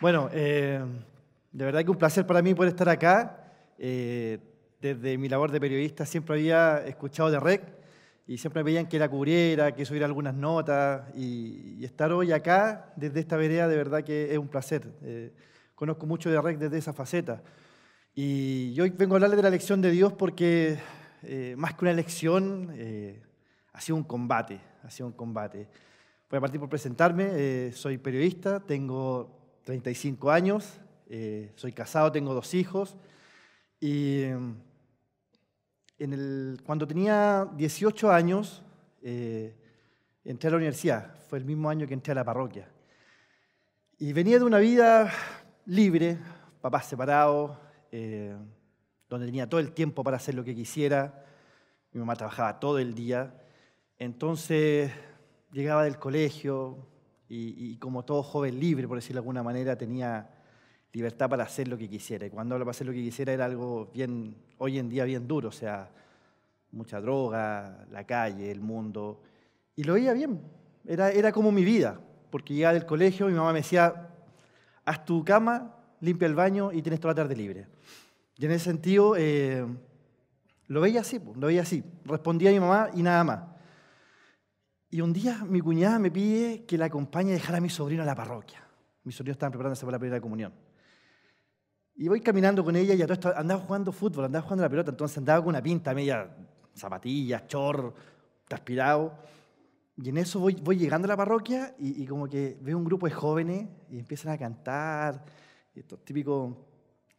Bueno, eh, de verdad que un placer para mí poder estar acá. Eh, desde mi labor de periodista siempre había escuchado de REC y siempre me veían que la cubriera, que subiera algunas notas y, estar hoy acá desde esta vereda de verdad que es un placer. Eh, conozco mucho de REC desde esa faceta. Y hoy vengo a hablarles de la lección de Dios porque más que una lección ha sido un combate, ha sido un combate. Voy a partir por presentarme, soy periodista, tengo 35 años, eh, soy casado, tengo dos hijos. Y cuando tenía 18 años, eh, entré a la universidad. Fue el mismo año que entré a la parroquia. Y venía de una vida libre, papás separados, eh, donde tenía todo el tiempo para hacer lo que quisiera. Mi mamá trabajaba todo el día. Entonces llegaba del colegio, y, como todo joven libre, por decirlo de alguna manera, tenía libertad para hacer lo que quisiera. Y cuando hablo para hacer lo que quisiera era algo bien, hoy en día bien duro, o sea, mucha droga, la calle, el mundo. Y lo veía bien, era, era como mi vida, porque llegaba del colegio, mi mamá me decía, haz tu cama, limpia el baño y tienes toda la tarde libre. Y en ese sentido, eh, lo veía así, lo veía así. Respondía a mi mamá y nada más. Y un día mi cuñada me pide que la acompañe a dejar a mi sobrino a la parroquia. Mis sobrinos estaban preparándose para la primera comunión. Y voy caminando con ella y a todo esto andaba jugando fútbol, andaba jugando la pelota, entonces andaba con una pinta media zapatillas, chor, transpirado. Y en eso voy, voy llegando a la parroquia y, como que veo un grupo de jóvenes y empiezan a cantar, estos típicos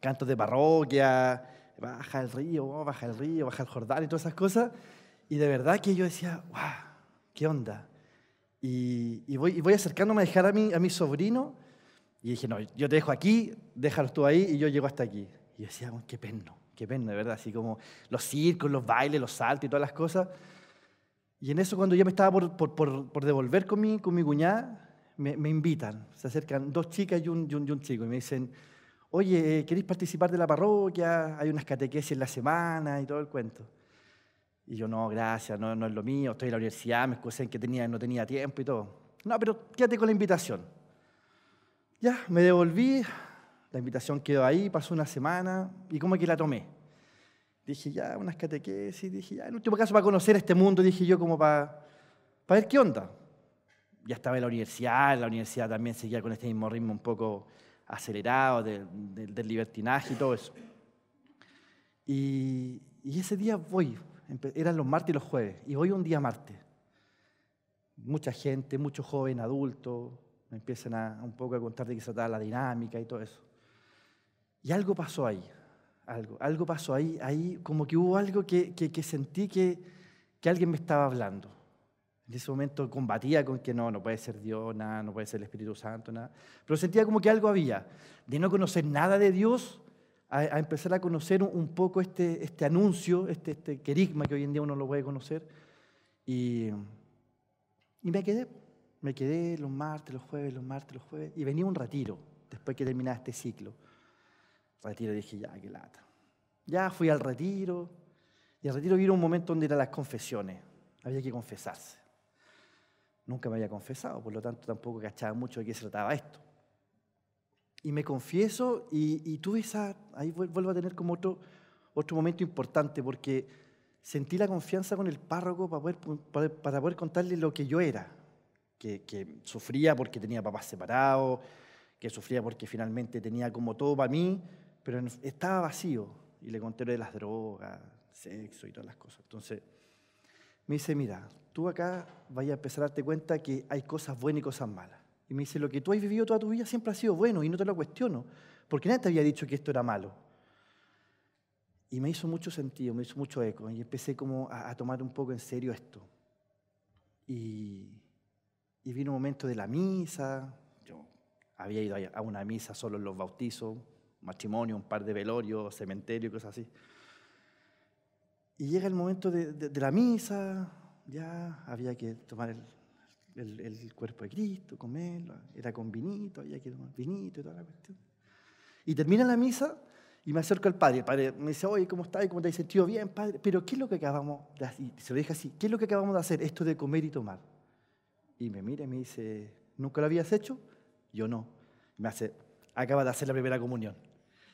cantos de parroquia, baja el río, baja el río, baja el Jordán y todas esas cosas. Y de verdad que yo decía, wow, ¿qué onda? Y, voy, voy, acercándome a dejar a mi, a mi sobrino y dije, no, yo te dejo aquí, déjalo tú ahí y yo llego hasta aquí. Y decía, qué pena, qué pena, de verdad, así como los circos, los bailes, los saltos y todas las cosas. Y en eso cuando ya me estaba por, por, por, devolver con mi, con mi cuñada, me, me, invitan, se acercan dos chicas y un, y un, chico y me dicen, oye, ¿queréis participar de la parroquia? Hay unas catequesis en la semana y todo el cuento. Y yo, no, gracias, no, no es lo mío, estoy en la universidad, me excusé en que tenía, no tenía tiempo y todo. No, pero quédate con la invitación. Ya, me devolví, la invitación quedó ahí, pasó una semana y como que la tomé. Dije, ya, unas catequesis, dije, ya, en último caso para conocer este mundo, dije yo, como para, para ver qué onda. Ya estaba en la universidad, la universidad también seguía con este mismo ritmo un poco acelerado del libertinaje y todo eso. Y, y ese día voy, eran los martes y los jueves, y hoy un día martes. Mucha gente, muchos jóvenes, adultos, me empiezan a, un poco a contar de qué se trata la dinámica y todo eso. Y algo pasó ahí, algo, algo pasó ahí, ahí como que hubo algo que, que, sentí que, que alguien me estaba hablando. En ese momento combatía con que no, no puede ser Dios, nada, no puede ser el Espíritu Santo, nada. Pero sentía como que algo había. De no conocer nada de Dios, a, empezar a conocer un, poco este, este anuncio, este, este querigma que hoy en día uno lo puede conocer. Y, y me quedé, me quedé los martes, los jueves, los martes, los jueves, y venía un retiro después que terminaba este ciclo. Retiro, dije, ya, qué lata. Ya fui al retiro, y al retiro vino un momento donde eran las confesiones, había que confesarse. Nunca me había confesado, por lo tanto tampoco cachaba mucho de qué se trataba esto. Y me confieso y, tuve esa, ahí vuelvo a tener como otro, otro momento importante porque sentí la confianza con el párroco para poder, para, poder contarle lo que yo era, que, que, sufría porque tenía papás separados, que sufría porque finalmente tenía como todo para mí, pero estaba vacío. Y le conté de las drogas, sexo y todas las cosas. Entonces me dice, mira, tú acá vayas a empezar a darte cuenta que hay cosas buenas y cosas malas. Y me dice, lo que tú has vivido toda tu vida siempre ha sido bueno y no te lo cuestiono, porque nadie te había dicho que esto era malo. Y me hizo mucho sentido, me hizo mucho eco, y empecé como a, tomar un poco en serio esto. Y, vino un momento de la misa, yo había ido a una misa solo en los bautizos, matrimonio, un par de velorios, cementerio, cosas así. Y llega el momento de, de la misa, ya había que tomar el, el, cuerpo de Cristo, comerlo, era con vinito, había que tomar vinito y toda la cuestión. Y termina la misa y me acerco al padre. El padre me dice, oye, ¿cómo estás? ¿Cómo te has sentido? Bien, padre. Pero ¿qué es lo que acabamos de hacer? Y se lo deja así. ¿Qué es lo que acabamos de hacer? Esto de comer y tomar. Y me mira y me dice, ¿nunca lo habías hecho? Yo no. me hace, acaba de hacer la primera comunión.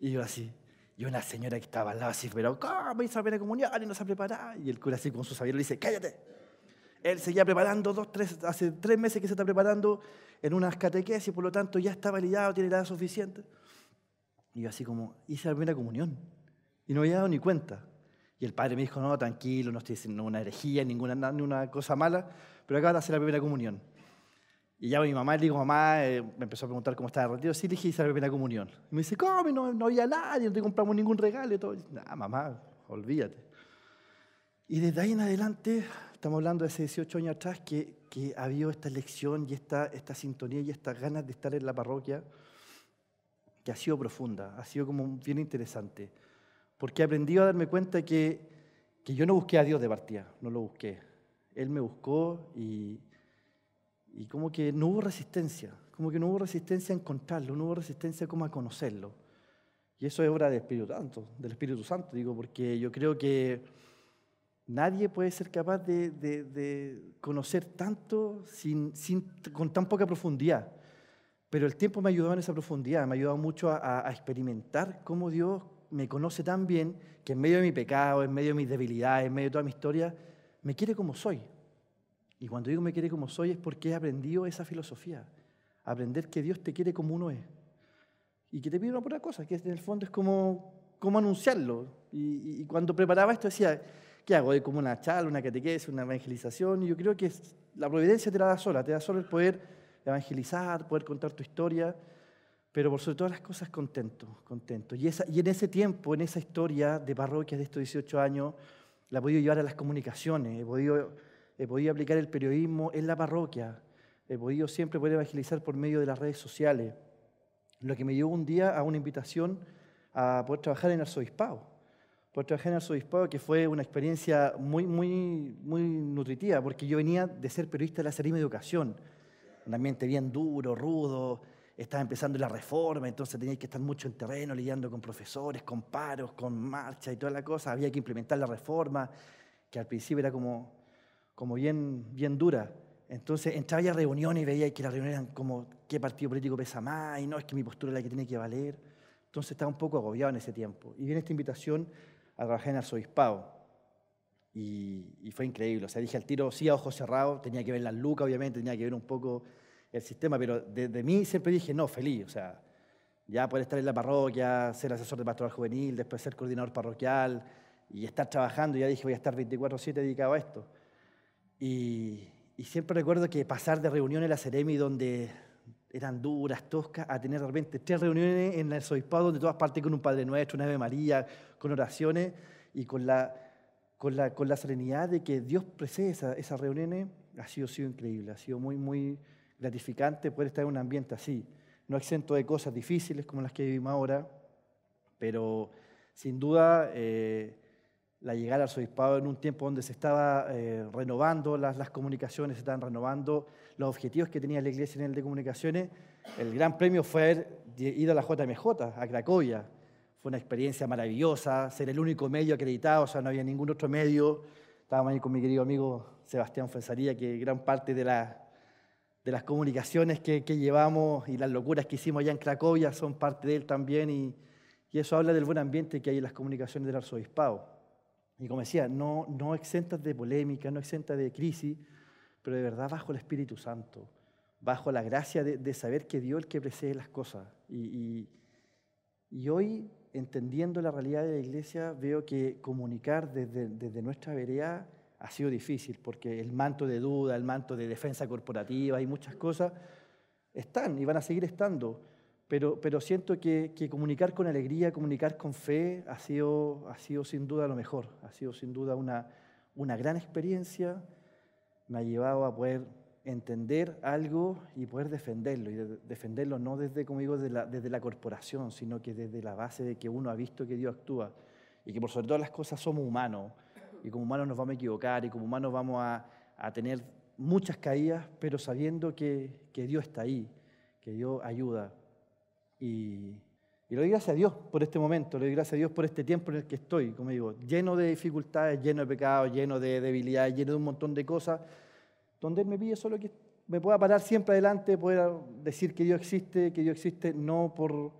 Y yo así, y una señora que estaba al lado así, pero ¿cómo hizo la primera comunión y no se ha preparado? Y el cura así con su sabiduría le dice, cállate. Él seguía preparando dos, tres, hace tres meses que se está preparando en unas catequesis, por lo tanto ya está validado, tiene edad suficiente. Y yo así como, hice la primera comunión. Y no había dado ni cuenta. Y el padre me dijo, no, tranquilo, no estoy diciendo una herejía, ninguna, ninguna cosa mala, pero acaba de hacer la primera comunión. Y ya mi mamá le digo, mamá, eh, me empezó a preguntar cómo estaba el retiro. Sí, le dije, hice la primera comunión. Y me dice, ¿cómo? No, no había nadie, no te compramos ningún regalo. Y todo. Nah, mamá, olvídate. Y desde ahí en adelante, estamos hablando de hace 18 años atrás, que, que ha habido esta elección y esta, esta sintonía y estas ganas de estar en la parroquia, que ha sido profunda, ha sido como bien interesante. Porque he aprendido a darme cuenta que, que yo no busqué a Dios de partida, no lo busqué. Él me buscó y, y como que no hubo resistencia, como que no hubo resistencia a encontrarlo, no hubo resistencia como a conocerlo. Y eso es obra del Espíritu Santo, del Espíritu Santo, digo, porque yo creo que nadie puede ser capaz de, de, conocer tanto sin, sin, con tan poca profundidad. Pero el tiempo me ayudó en esa profundidad, me ha ayudado mucho a, experimentar cómo Dios me conoce tan bien que en medio de mi pecado, en medio de mis debilidades, en medio de toda mi historia, me quiere como soy. Y cuando digo me quiere como soy es porque he aprendido esa filosofía. Aprender que Dios te quiere como uno es. Y que te pide una pura cosa, que en el fondo es como, como anunciarlo. Y, cuando preparaba esto decía, ¿qué hago? ¿De como una charla, una catequesis, una evangelización? Y yo creo que la providencia te la da sola, te da solo el poder evangelizar, poder contar tu historia, pero por sobre todas las cosas contento, contento. Y en ese tiempo, en esa historia de parroquias de estos 18 años, la he podido llevar a las comunicaciones, he podido he podido aplicar el periodismo en la parroquia, he podido siempre poder evangelizar por medio de las redes sociales, lo que me llevó un día a una invitación a poder trabajar en el arzobispado. Poder trabajar en el arzobispado, que fue una experiencia muy, muy, muy nutritiva, porque yo venía de ser periodista de la Serima Educación, un ambiente bien duro, rudo, estaba empezando la reforma, entonces tenía que estar mucho en terreno, lidiando con profesores, con paros, con marcha y toda la cosa, había que implementar la reforma, que al principio era como, como bien, bien dura. Entonces entraba ya a reuniones y veía que las reuniones eran como qué partido político pesa más, y no, es que mi postura es la que tiene que valer. Entonces estaba un poco agobiado en ese tiempo. Y viene esta invitación a el arzobispado. Y, y, fue increíble. O sea, dije al tiro, sí, a ojos cerrados, tenía que ver las lucas, obviamente, tenía que ver un poco el sistema, pero desde de mí siempre dije, no, feliz. O sea, ya poder estar en la parroquia, ser asesor de pastoral juvenil, después ser coordinador parroquial y estar trabajando, ya dije, voy a estar 24-7 dedicado a esto. Y, siempre recuerdo que pasar de reuniones en la Ceremi donde eran duras, toscas, a tener de repente tres reuniones en el Soispado donde todas parten con un Padre Nuestro, una Ave María, con oraciones y con la, con la, con la serenidad de que Dios precede esas reuniones, ha sido, sido increíble, ha sido muy, muy gratificante poder estar en un ambiente así. No exento de cosas difíciles como las que vivimos ahora, pero sin duda... Eh, la llegada al arzobispado en un tiempo donde se estaba eh, renovando las, las, comunicaciones, se estaban renovando los objetivos que tenía la Iglesia en el de comunicaciones. El gran premio fue ido a la JMJ, a Cracovia. Fue una experiencia maravillosa, ser el único medio acreditado, o sea, no había ningún otro medio. Estábamos ahí con mi querido amigo Sebastián Fensaría, que gran parte de, la, de las comunicaciones que, que, llevamos y las locuras que hicimos allá en Cracovia son parte de él también, y, y eso habla del buen ambiente que hay en las comunicaciones del arzobispado. Y como decía, no, no exentas de polémica, no exentas de crisis, pero de verdad bajo el Espíritu Santo, bajo la gracia de, saber que Dios es el que precede las cosas. Y, y, hoy, entendiendo la realidad de la iglesia, veo que comunicar desde, nuestra vereda ha sido difícil, porque el manto de duda, el manto de defensa corporativa y muchas cosas están y van a seguir estando. Pero, pero siento que, comunicar con alegría, comunicar con fe ha sido, ha sido sin duda lo mejor, ha sido sin duda una, una gran experiencia, me ha llevado a poder entender algo y poder defenderlo, y defenderlo no desde, como digo, desde la, desde la corporación, sino que desde la base de que uno ha visto que Dios actúa y que por sobre todas las cosas somos humanos y como humanos nos vamos a equivocar y como humanos vamos a, a tener muchas caídas, pero sabiendo que, que Dios está ahí, que Dios ayuda. Y, y le doy gracias a Dios por este momento, le doy gracias a Dios por este tiempo en el que estoy, como digo, lleno de dificultades, lleno de pecados, lleno de debilidades, lleno de un montón de cosas, donde Él me pide solo que me pueda parar siempre adelante, pueda decir que Dios existe, que Dios existe no por,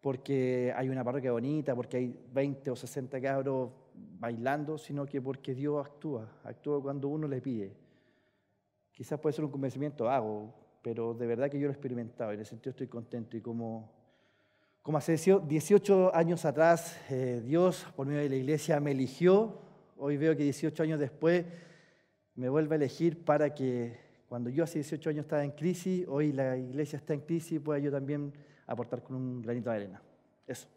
porque hay una parroquia bonita, porque hay 20 o 60 cabros bailando, sino que porque Dios actúa, actúa cuando uno le pide. Quizás puede ser un convencimiento vago, pero de verdad que yo lo he experimentado en ese sentido estoy contento. Y como, como hace 18 años atrás eh, Dios, por medio de la iglesia, me eligió, hoy veo que 18 años después me vuelve a elegir para que cuando yo hace 18 años estaba en crisis, hoy la iglesia está en crisis, pueda yo también aportar con un granito de arena. Eso.